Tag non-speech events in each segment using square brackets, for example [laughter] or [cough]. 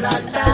Gibraltar.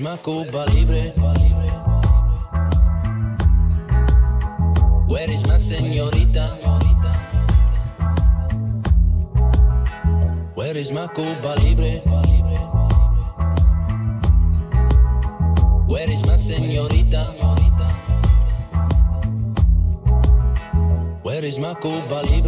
misma Cuba libre. Where is my señorita? Where is my Cuba libre? Where is my señorita? Where is my Cuba libre?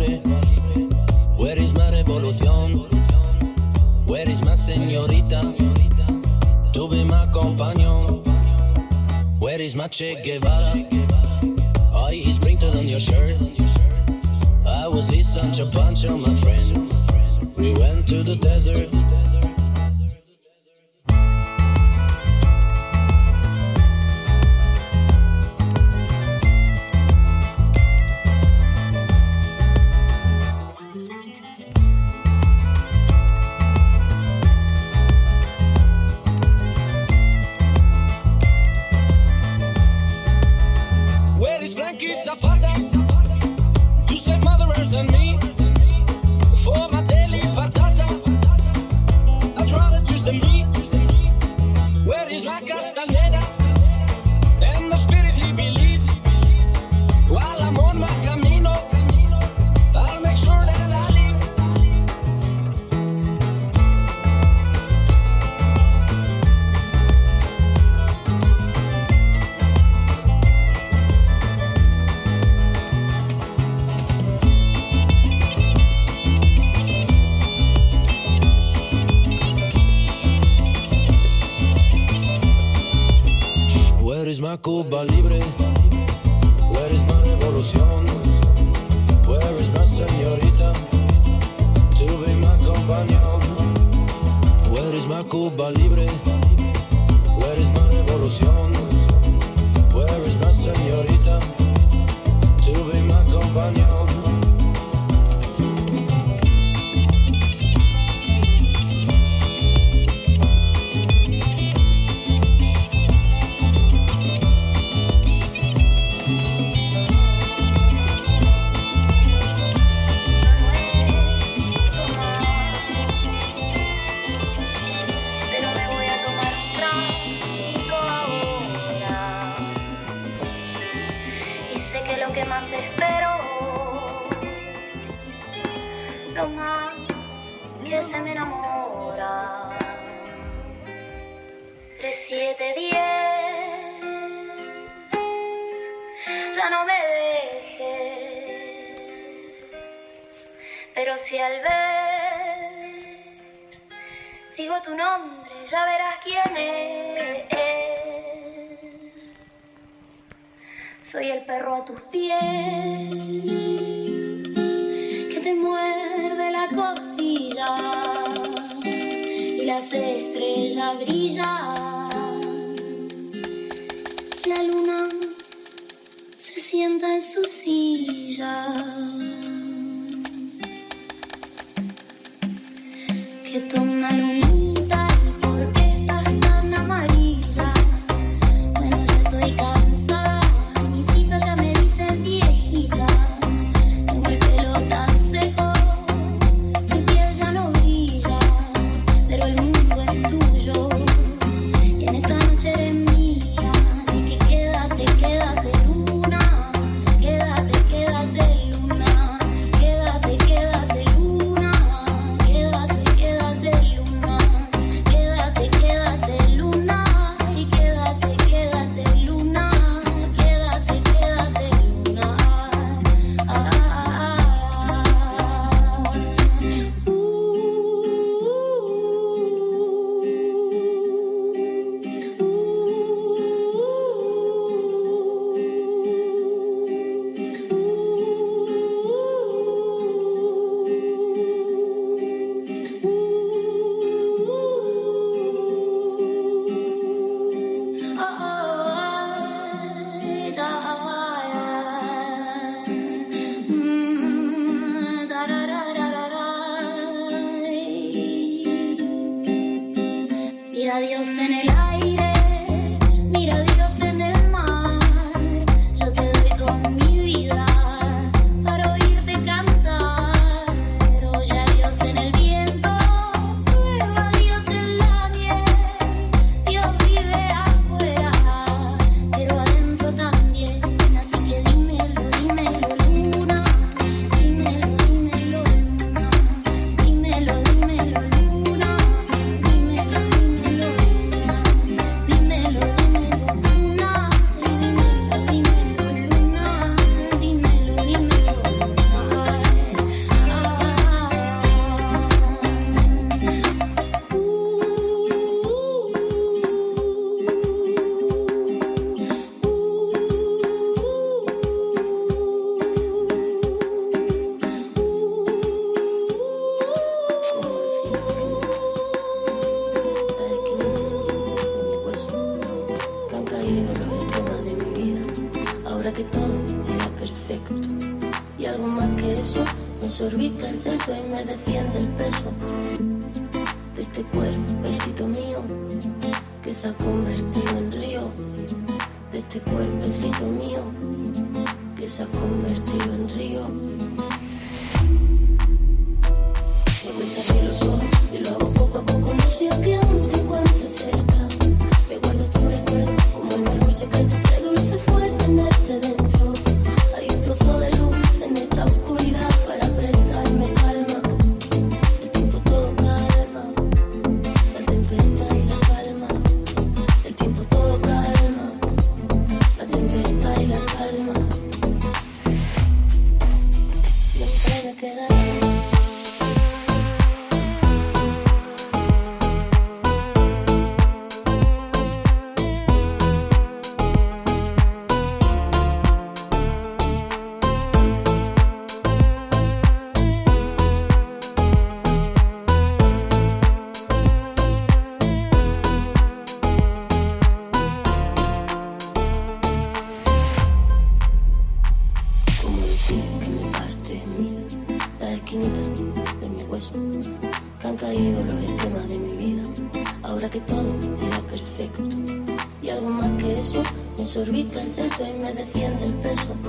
exorbitan el seso y me decían del peso.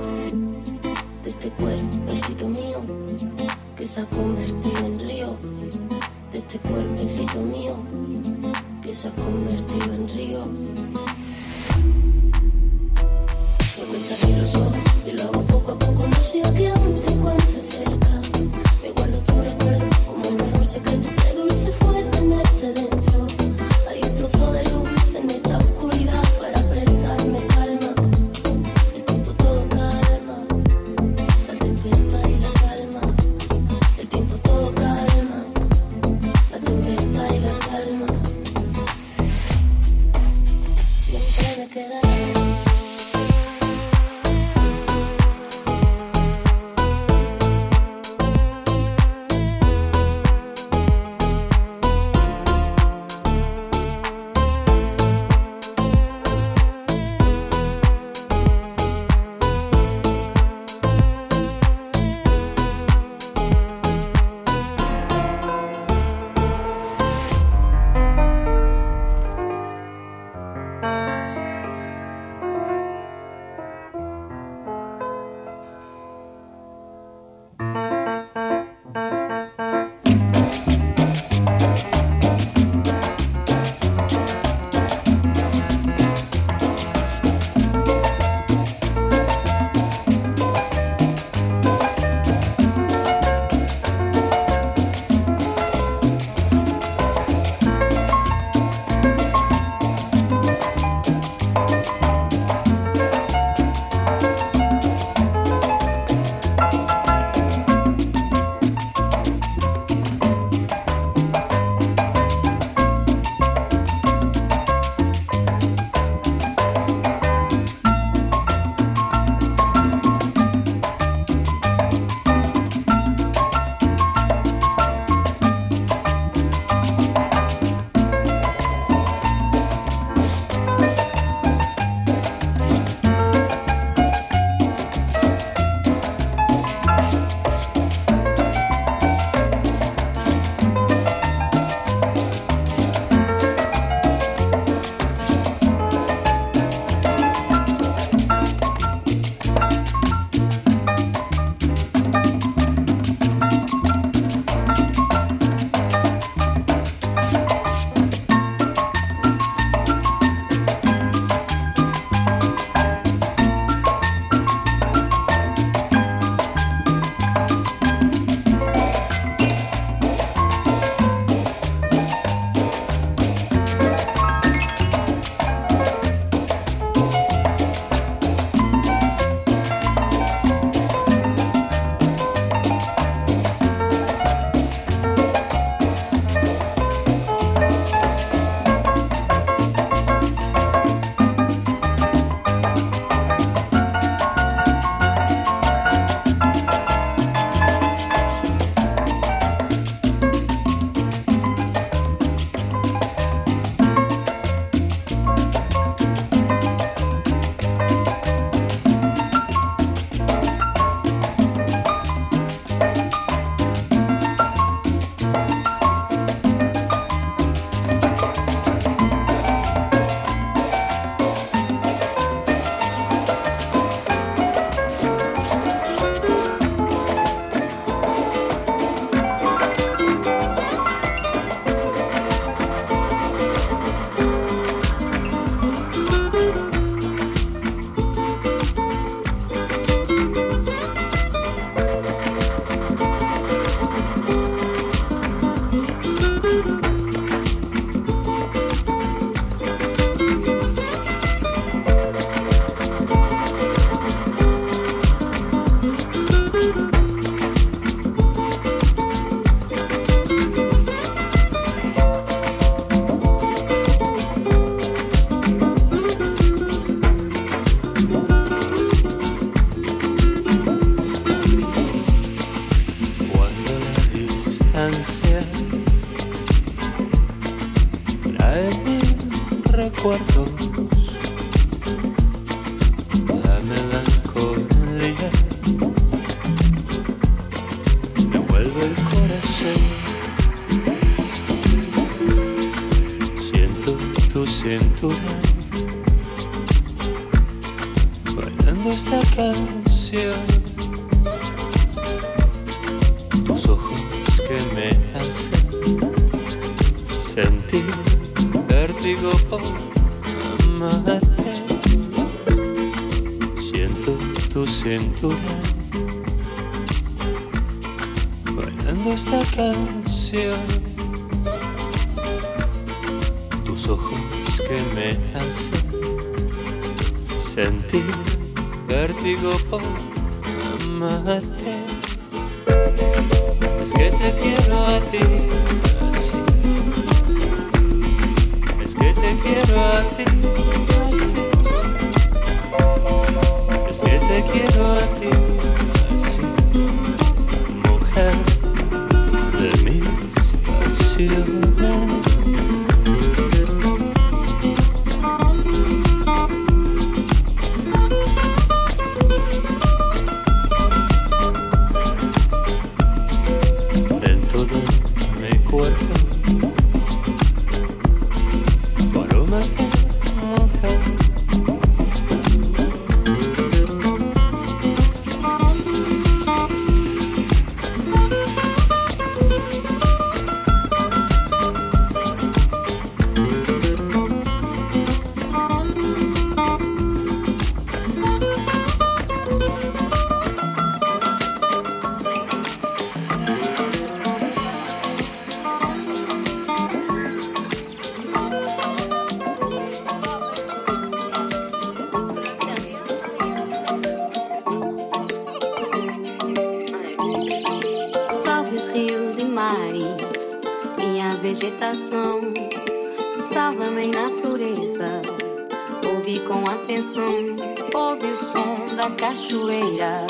Cachoeira.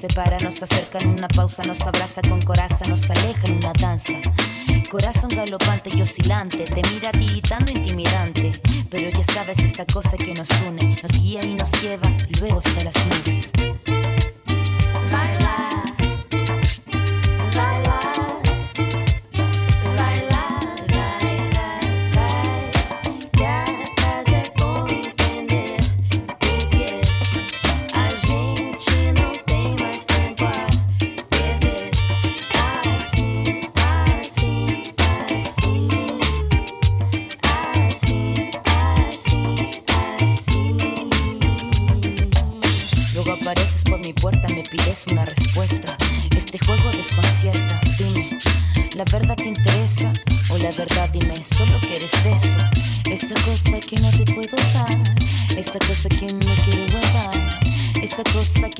separa, nos acerca en una pausa, nos abraza con coraza, nos aleja en una danza. Corazón galopante y oscilante, te mira tiritando intimidante. Pero ya sabes esa cosa que nos une, nos guía y nos lleva luego hasta las nubes. Bye, bye.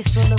solo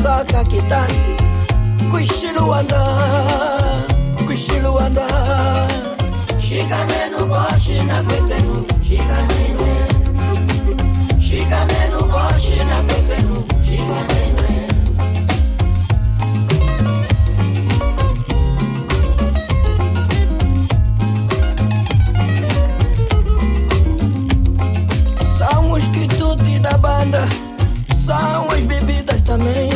Kibeba kisaka kitaki Kwishiluanda Kwishiluanda Shikamenu koshina pepenu Shikamenu Shikamenu koshina pepenu Shikamenu São os quitutes da banda São as bebidas também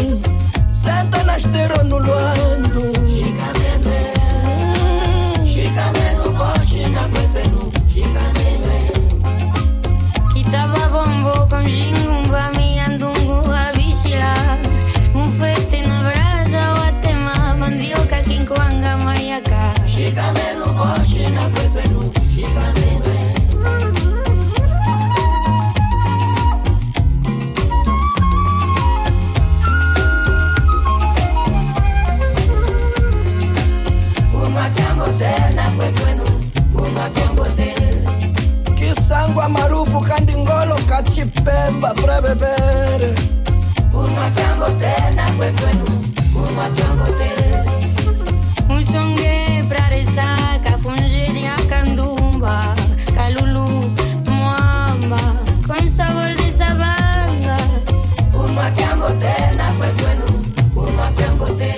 desterrando lo ando Kachipemba pra beber Uma kambote na pepenu Uma kambote Um songue pra resaca, fungiria candumba, calulu, muamba, com sabor de sabanga. Uma kambote na pepenu Uma kambote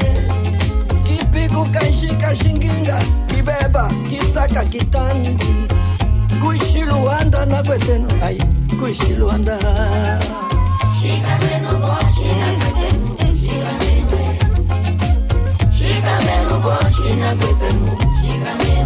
Kipiku kanshika shinginga Kibeba kisaka kitandi Kuishiluanda na kushilwanda shika meno kochina kwepenu shika meno shika shika meno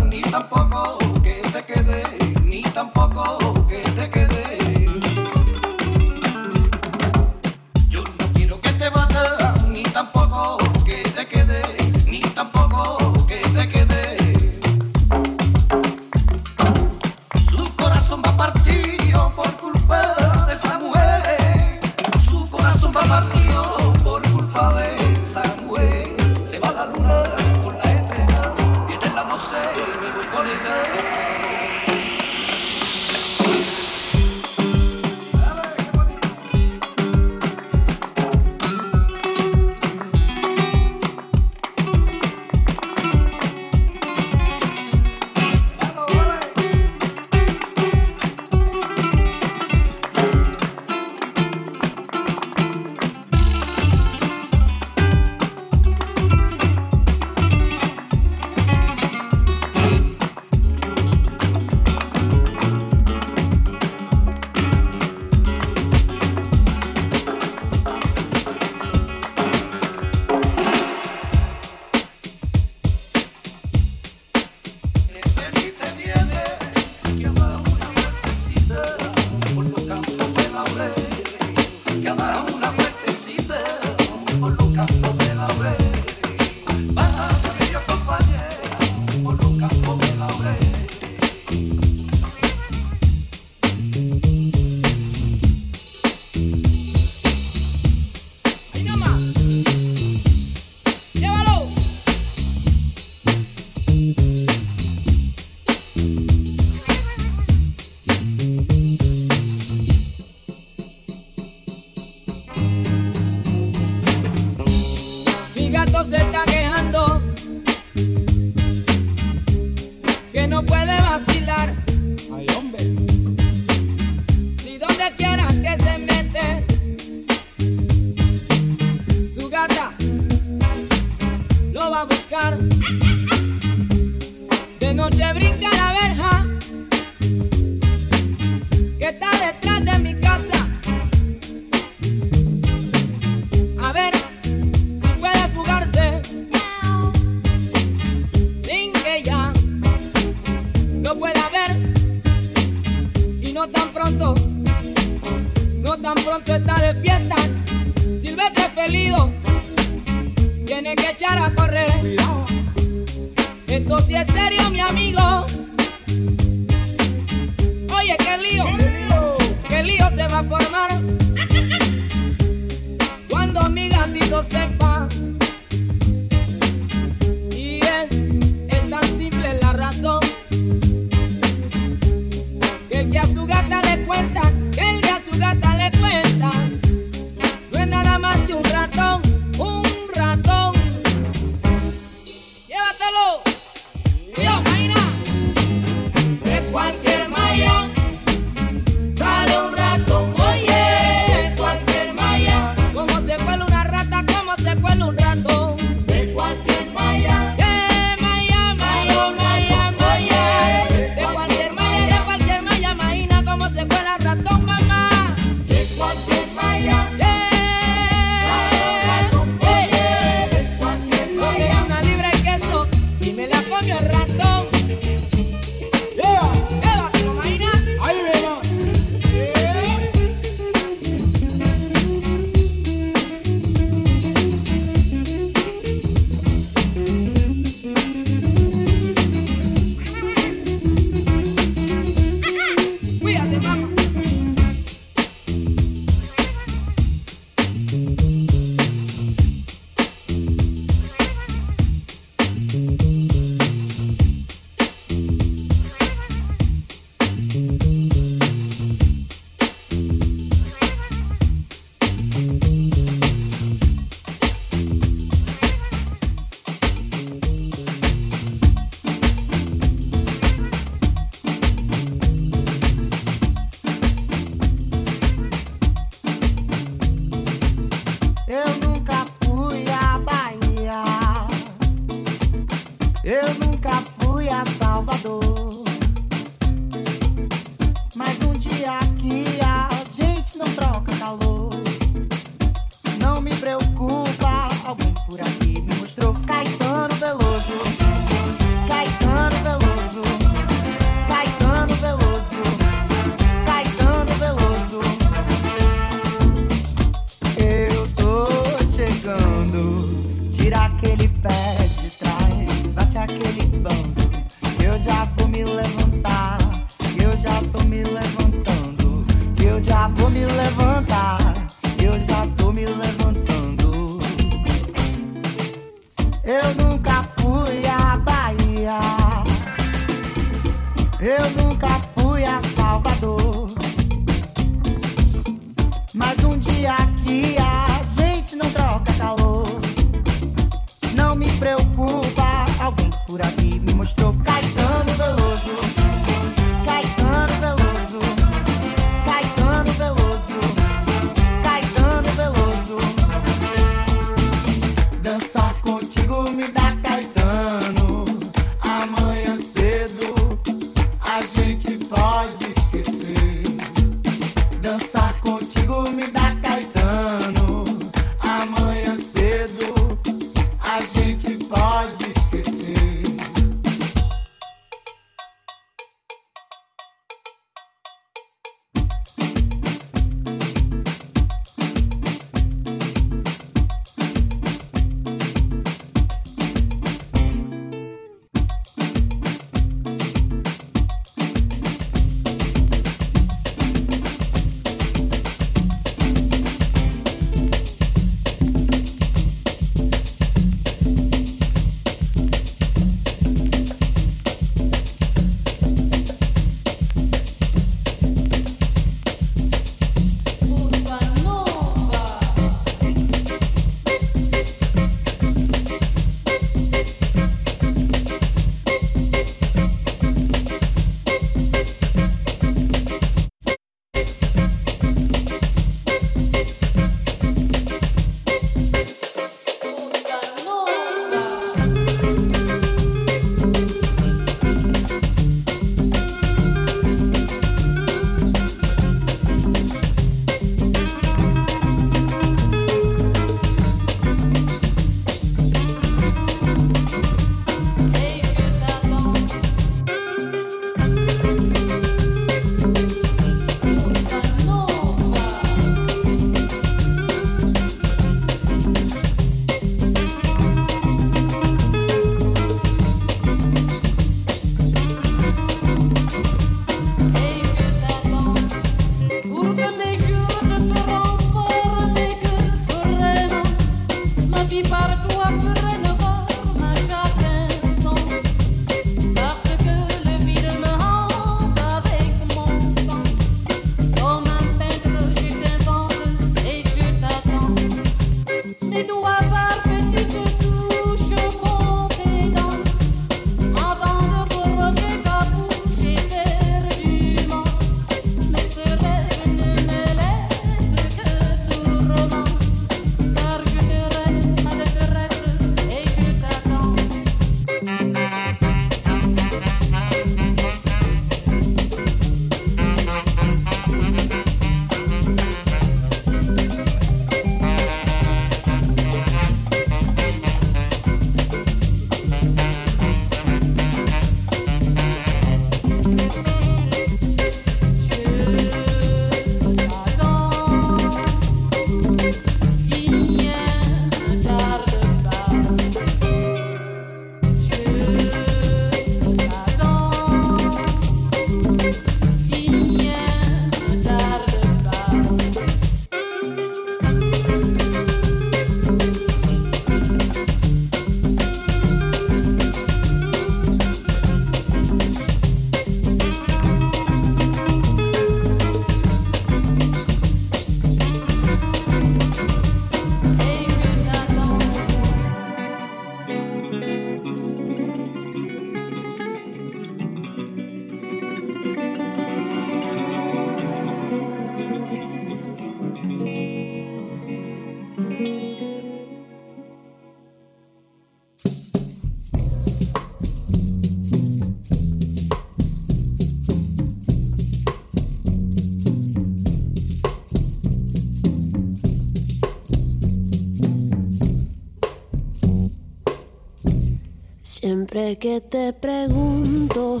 que te pregunto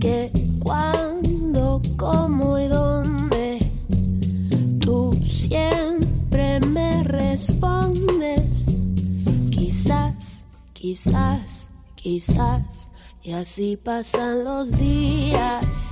qué, cuándo, cómo y dónde, tú siempre me respondes. Quizás, quizás, quizás. Y así pasan los días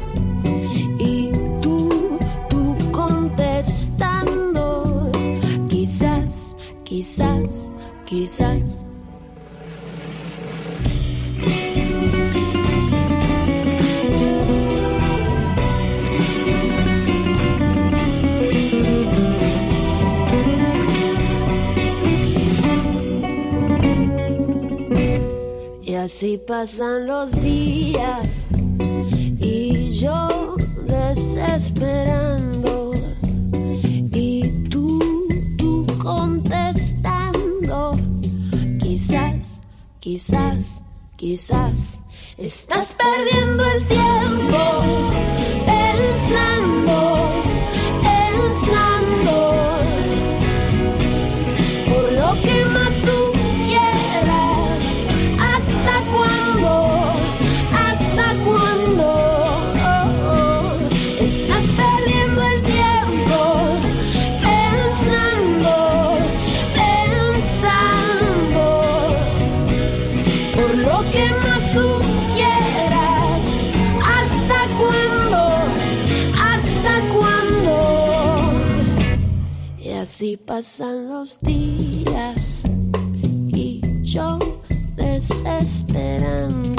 Y así pasan los días y yo desesperando Quizás, quizás, estás perdiendo el tiempo pensando pasan los días y yo desesperando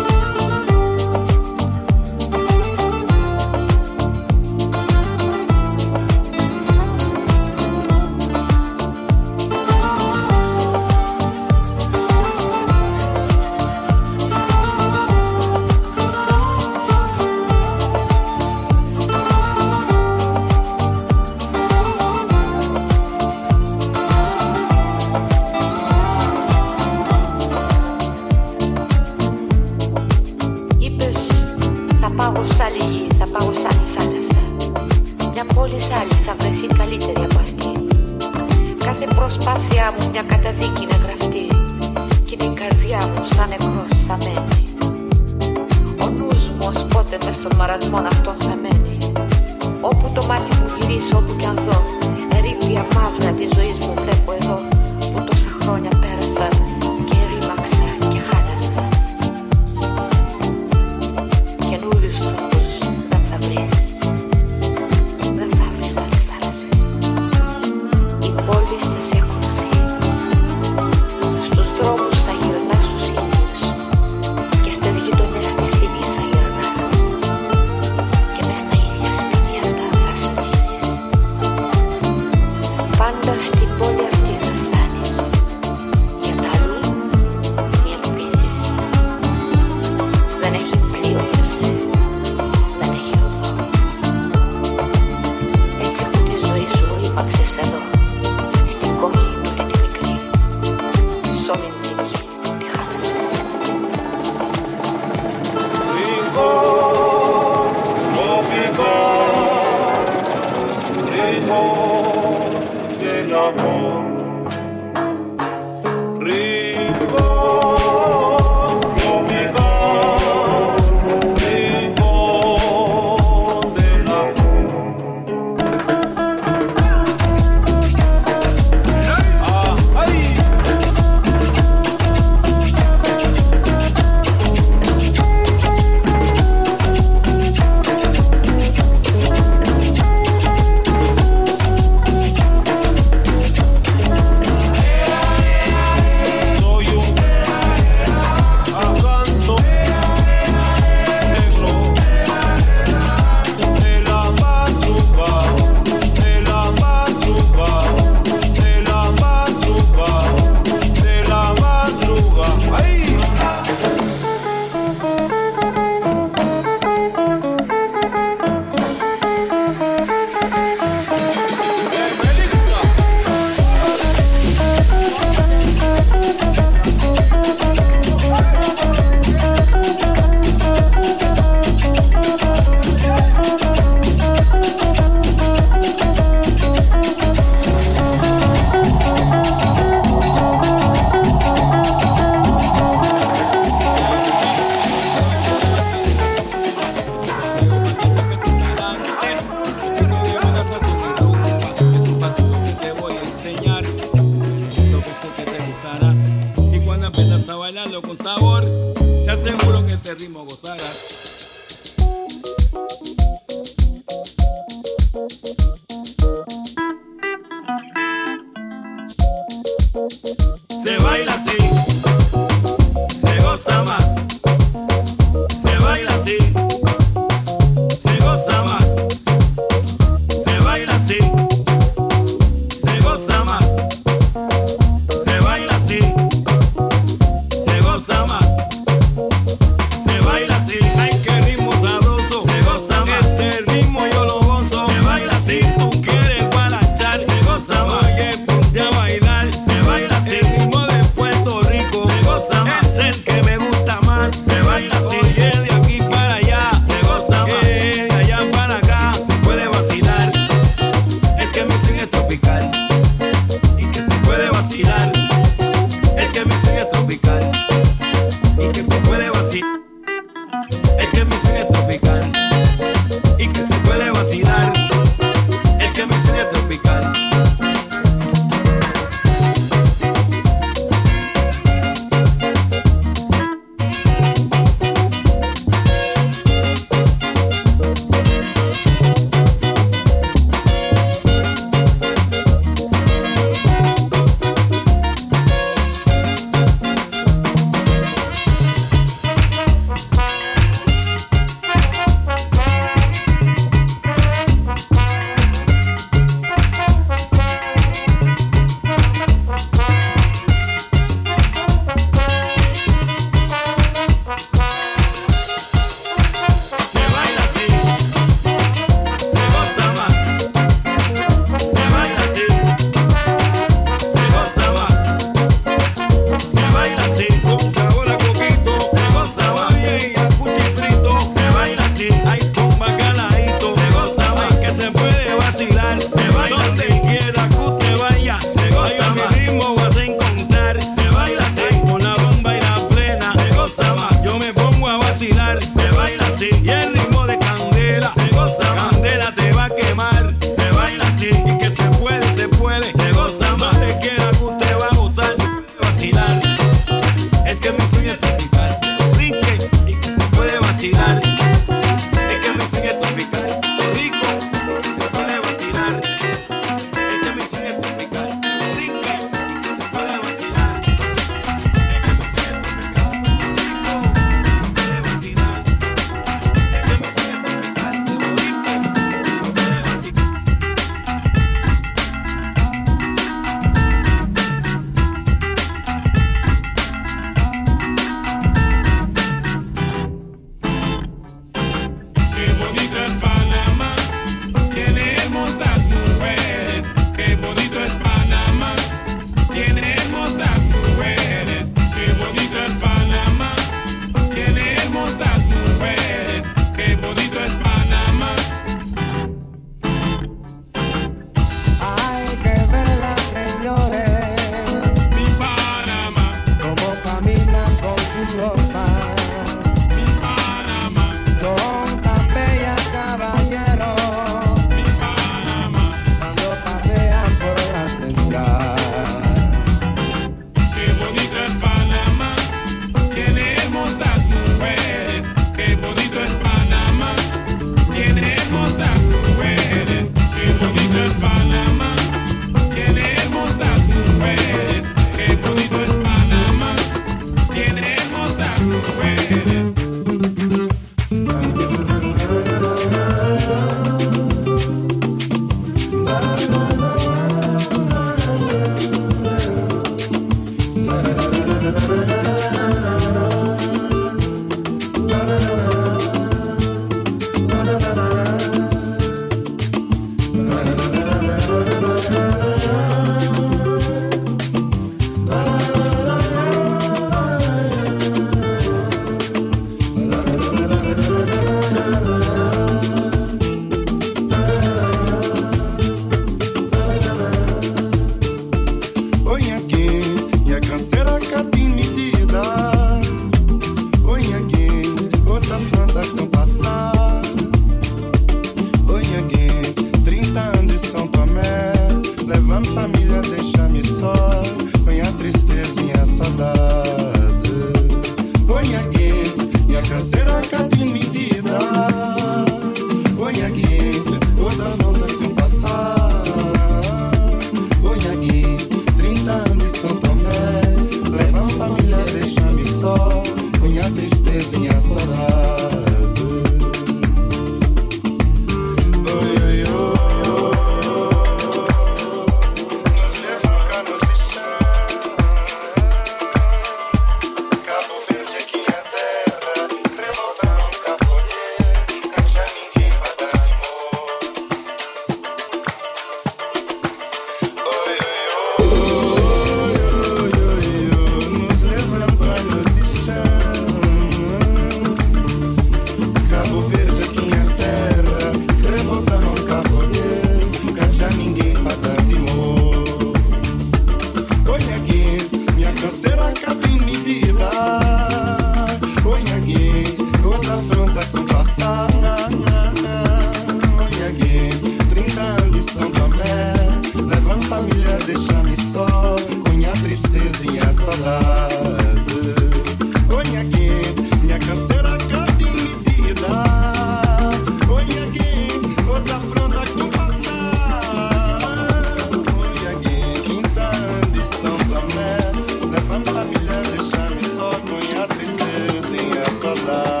love.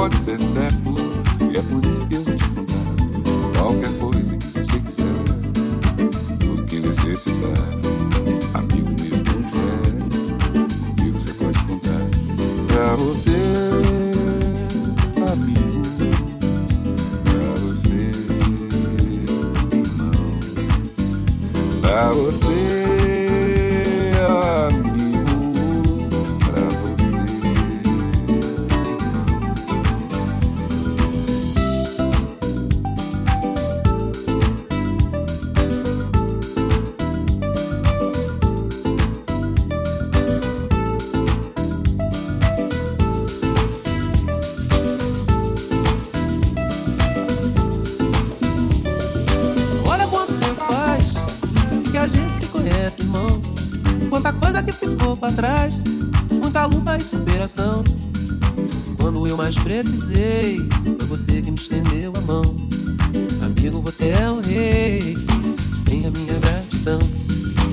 what's in there. que ficou pra trás. Muita luta e superação. Quando eu mais precisei, foi você que me estendeu a mão. Amigo, você é o rei. Tenha minha gratidão.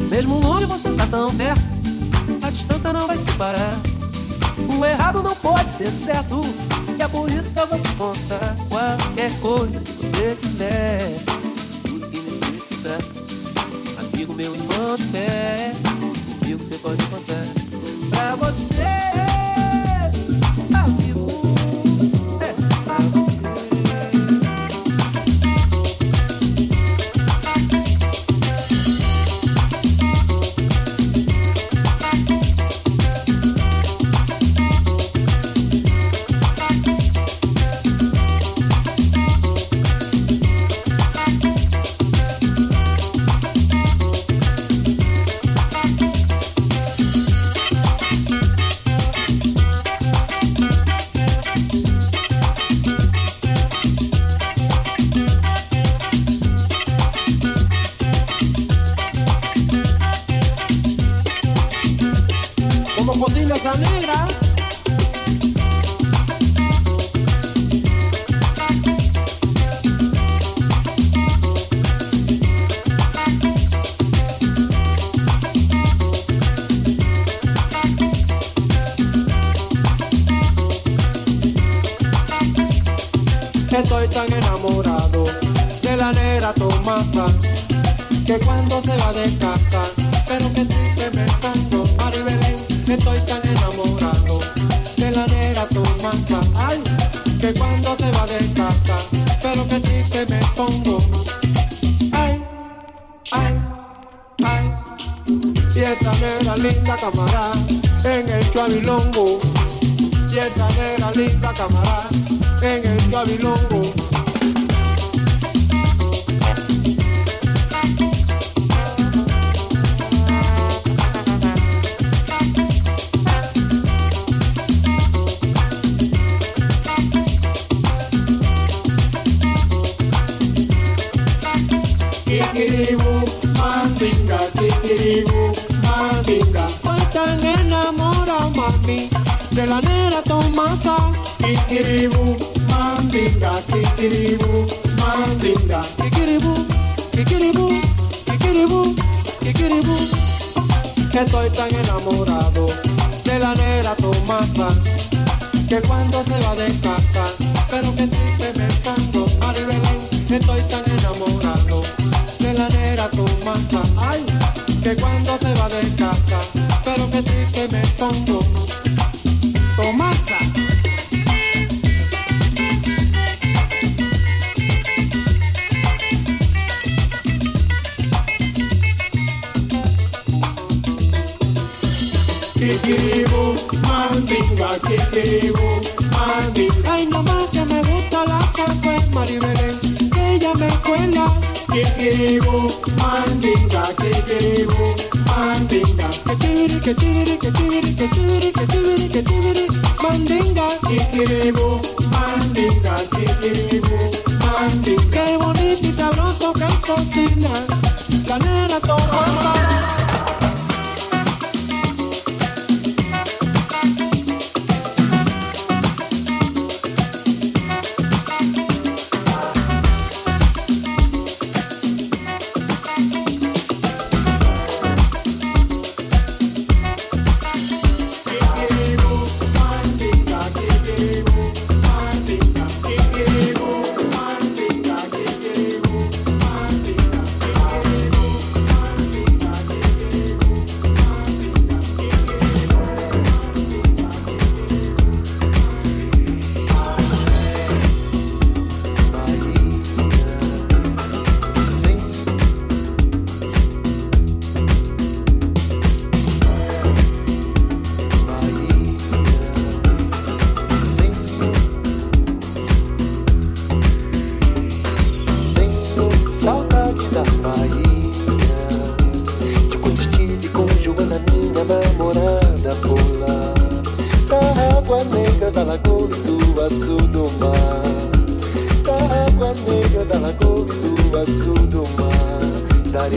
Mesmo longe, você tá tão perto. A distância não vai separar. O errado não pode ser certo. E é por isso que eu vou te contar qualquer coisa que você quiser. Tudo que necessita, Amigo, meu irmão de fé você pode contar pra você.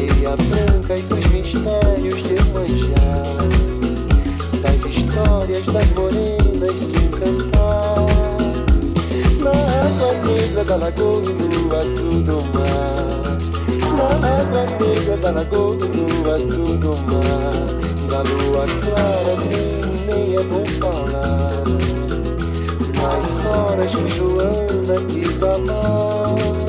Areia branca e dos mistérios de manjar, das histórias das morenas de encantar, na água negra da lagoa e no azul do mar, na água negra da lagoa e no azul do mar, da lua clara nem, nem é bom falar, nas horas que Joana quis amar.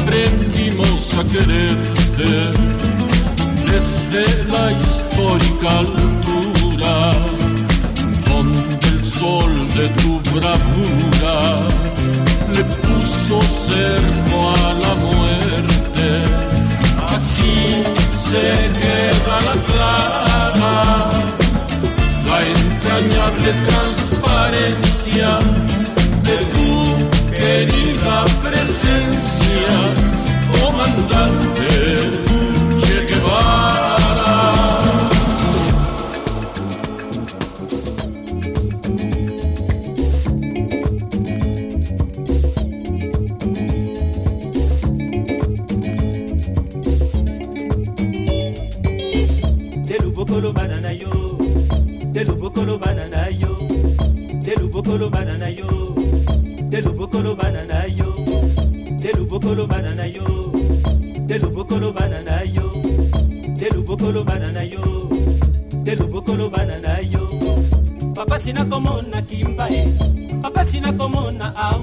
aprendimos a quererte desde la histórica altura, donde el sol de tu bravura le puso cerco a la muerte. Aquí se queda la clara, la entrañable transparencia de tu querida presencia.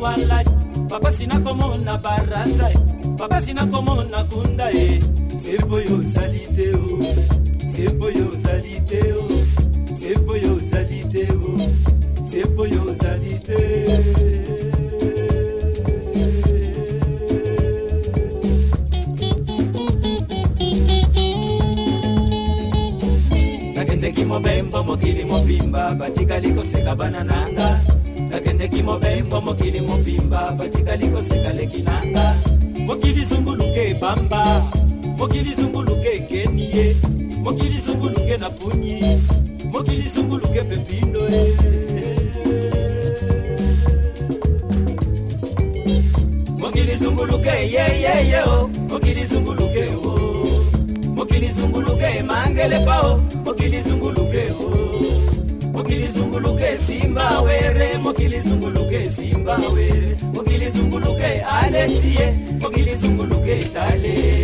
walai. Papa sinakomona baraza e. papa sinakomona kunda e. Sembo yo ozali te o. Sembo yo ozali te o. Sembo yo ozali te o. Sembo yo ozali te. Nakendeki mobembo mokili mobimba batikali koseka bana nanga. Nakendeki mobembo mokili mobimba batikali koseka leki nanga. Mokili zunguluke bamba mokili zunguluke kenie mokili zunguluke na punyi mokili zunguluke pepino mokili zunguluke yeyeye o. Mokili zunguluke o. Mokili zunguluke mangele pao mokili zunguluke o mukilizunguluke simba were mukilizunguluke simba were mukilizunguluke alexie mukilizunguluke talee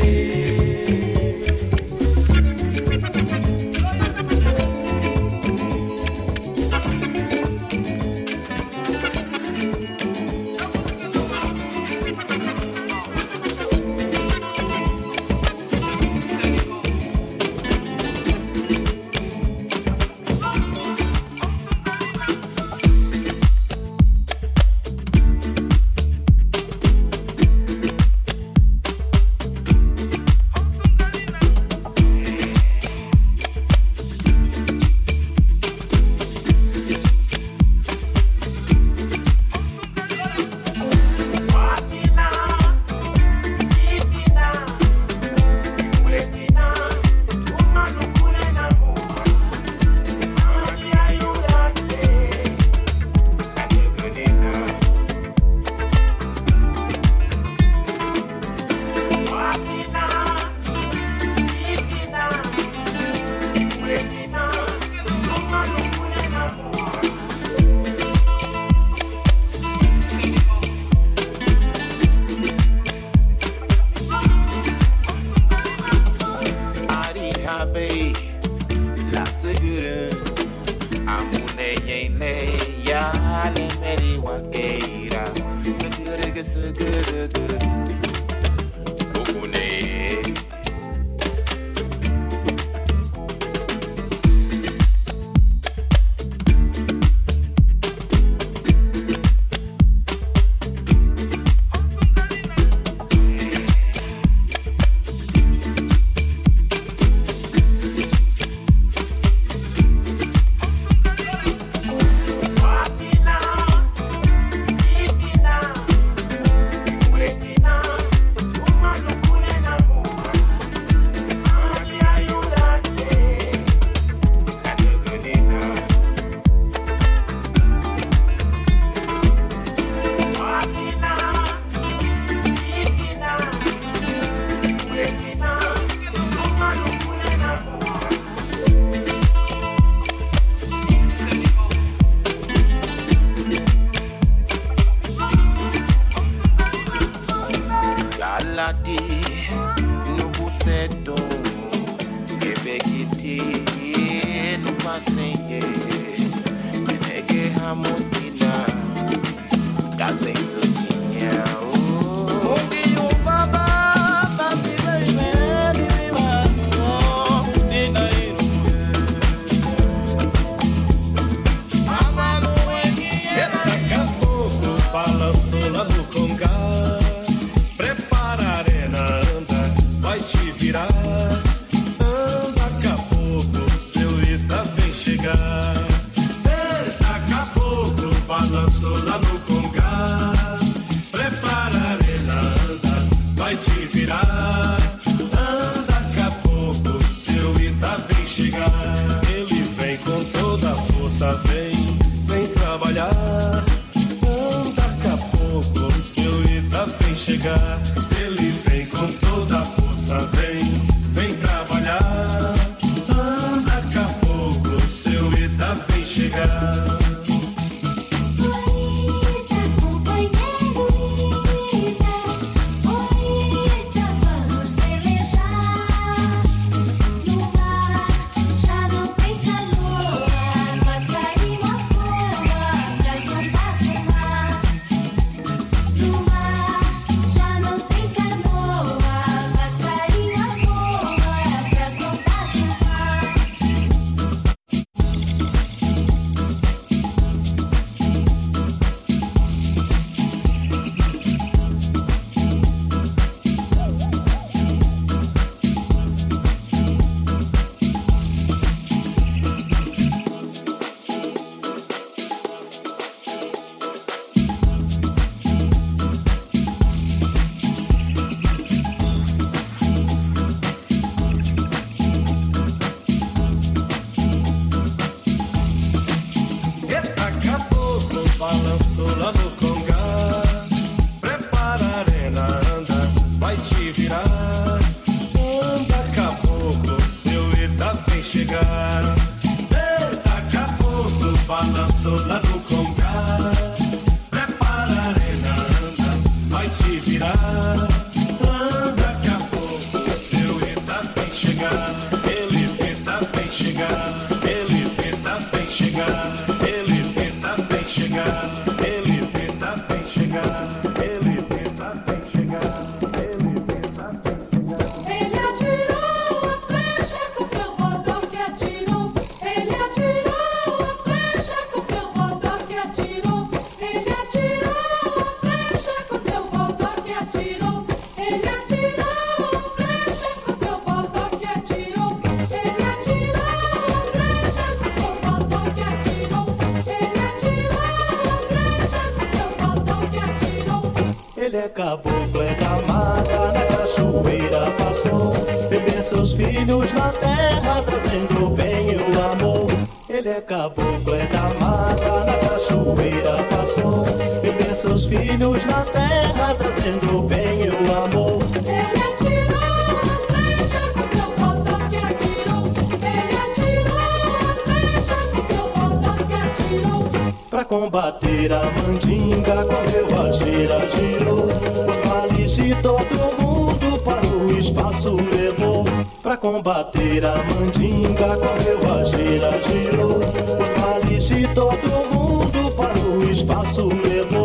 combater a mandinga, correu a gira, girou os males de todo mundo para o espaço levou. Pra combater a mandinga, correu a gira, girou os males de todo mundo para o espaço levou.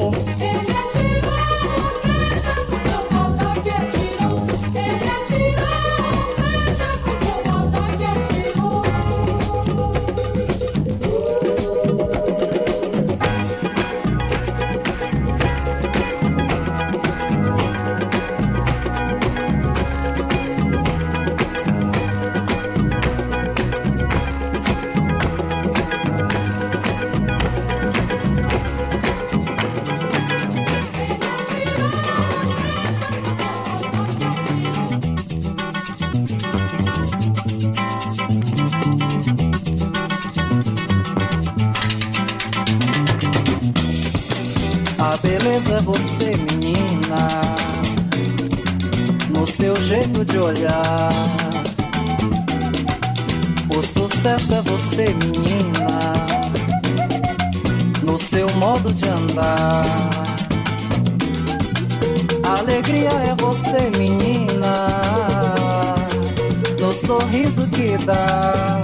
vida.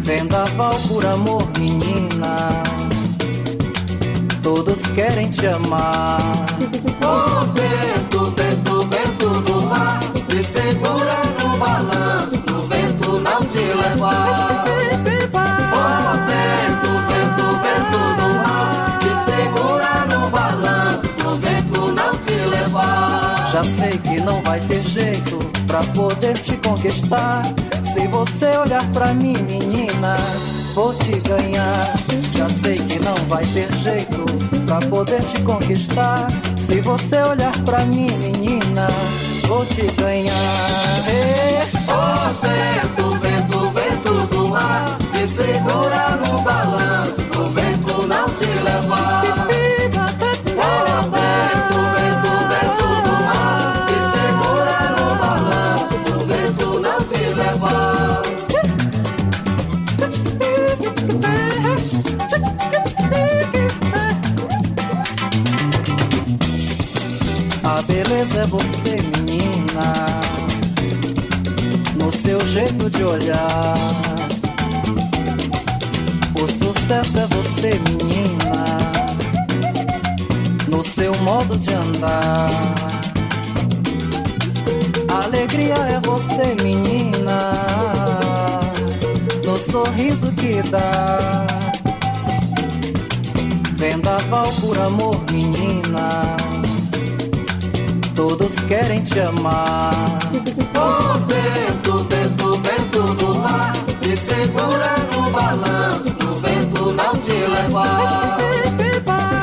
Vendaval por amor, menina. Todos querem te amar. [laughs] Oh, vento, vento, vento do mar. Te segura no balanço, pro vento não te levar. Já sei que não vai ter jeito pra poder te conquistar. Se você olhar pra mim, menina, vou te ganhar. Já sei que não vai ter jeito pra poder te conquistar. Se você olhar pra mim, menina, vou te ganhar. Ê, Ó vento, vento, vento do mar, te segura no balanço, o vento não te levar. Beleza é você, menina, no seu jeito de olhar. O sucesso é você, menina, no seu modo de andar. Alegria é você, menina, no sorriso que dá. Vendaval por amor, menina. Todos querem te amar. Ó vento, vento, vento do mar, te segura no balanço, o vento não te levar.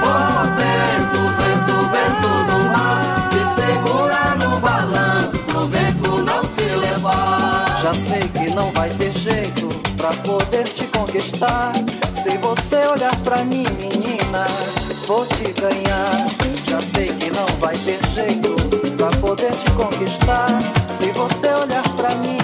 Ó vento, vento, vento do mar, te segura no balanço, o vento não te levar. Já sei que não vai ter jeito pra poder te conquistar. Se você olhar pra mim, menina, vou te ganhar. Já sei que não vai ter jeito poder te conquistar. Se você olhar pra mim,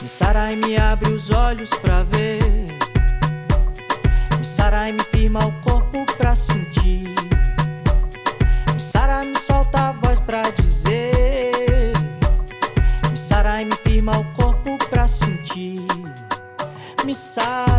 Me sarai, me abre os olhos pra ver. Me sarai, me firma o corpo pra sentir. Me sarai, me solta a voz pra dizer. Me sarai, me firma o corpo pra sentir. Me sarai.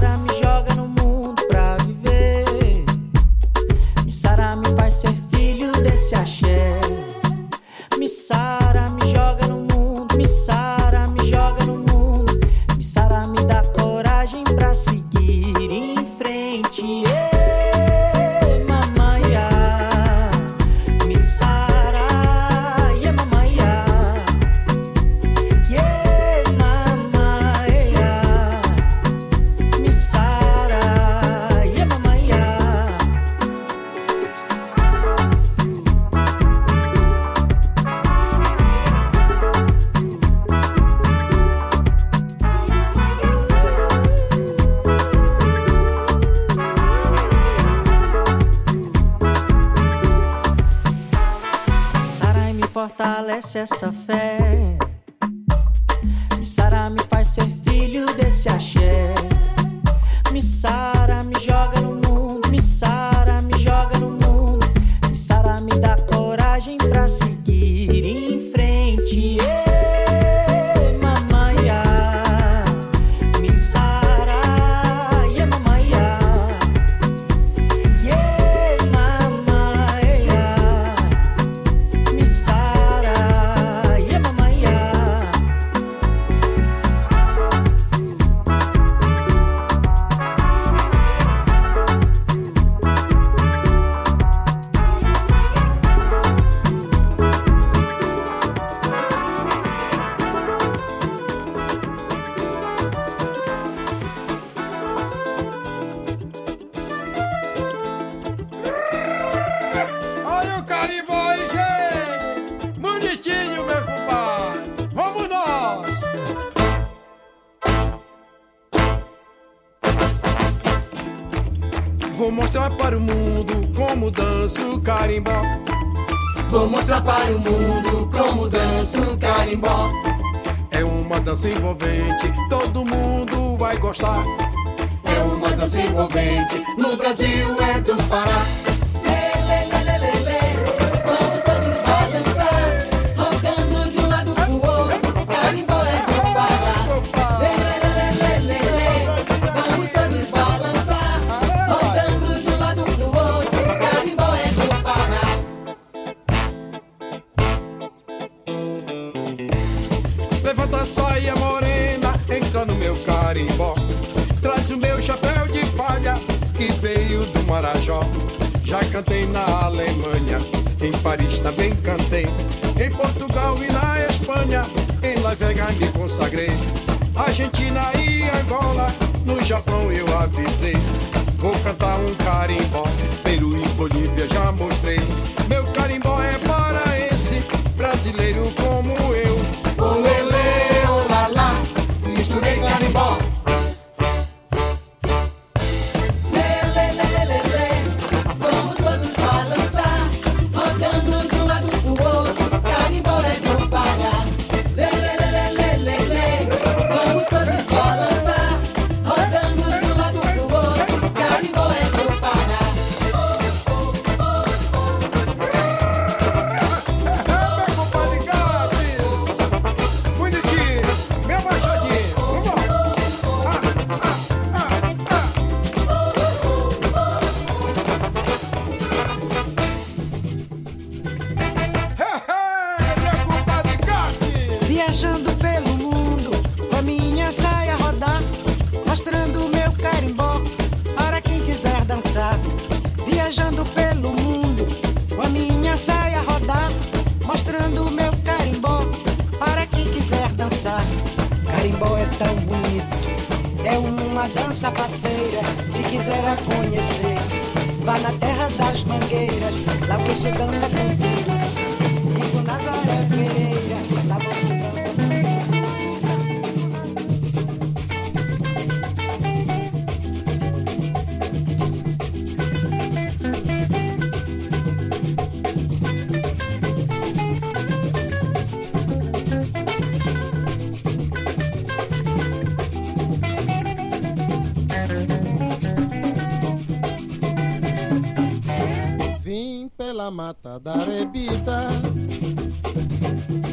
Pela mata da Rebita,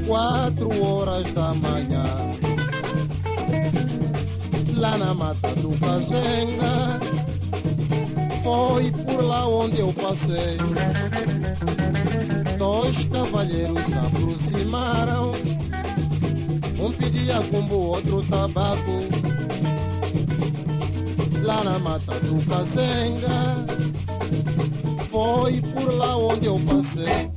quatro horas da manhã. Lá na mata do Cazenga, foi por lá onde eu passei. Dois cavalheiros se aproximaram, um pedia combo, outro tabaco. Lá na mata do Cazenga, foi por lá onde eu passei.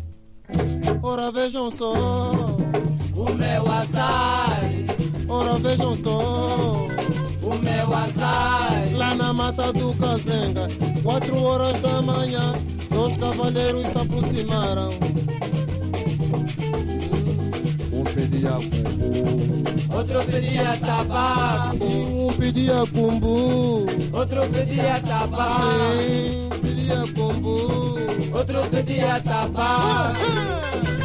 Ora vejam só o meu azar. Ora vejam só o meu azar. Lá na mata do Cazenga, quatro horas da manhã, dois cavalheiros se aproximaram. Um pedia cumbu, Outro pedia tabaco. um pedia cumbu, Outro pedia tabaco. sim, pedia cumbu. Outro tabaco.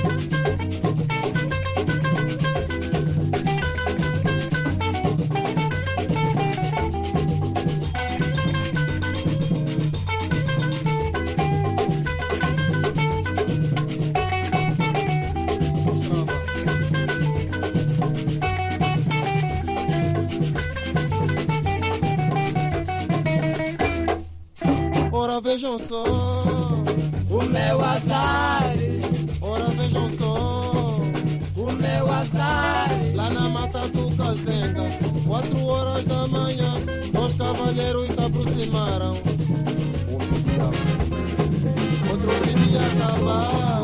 Vejam só o meu azar. Ora vejam só o meu azar. Lá na mata do Cazenga, quatro horas da manhã, dois cavalheiros se aproximaram. Outro pedia tabaco.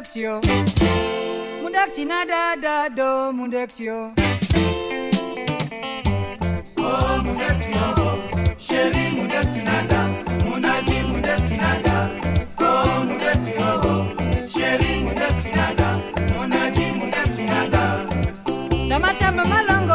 mundex yo mundex ina da da do mundex yo oh mundex yo sheri mundex ina da munaji mundex ina da. Oh mundex yo sheri mundex ina da munaji mundex ina da. Tamatama malongo.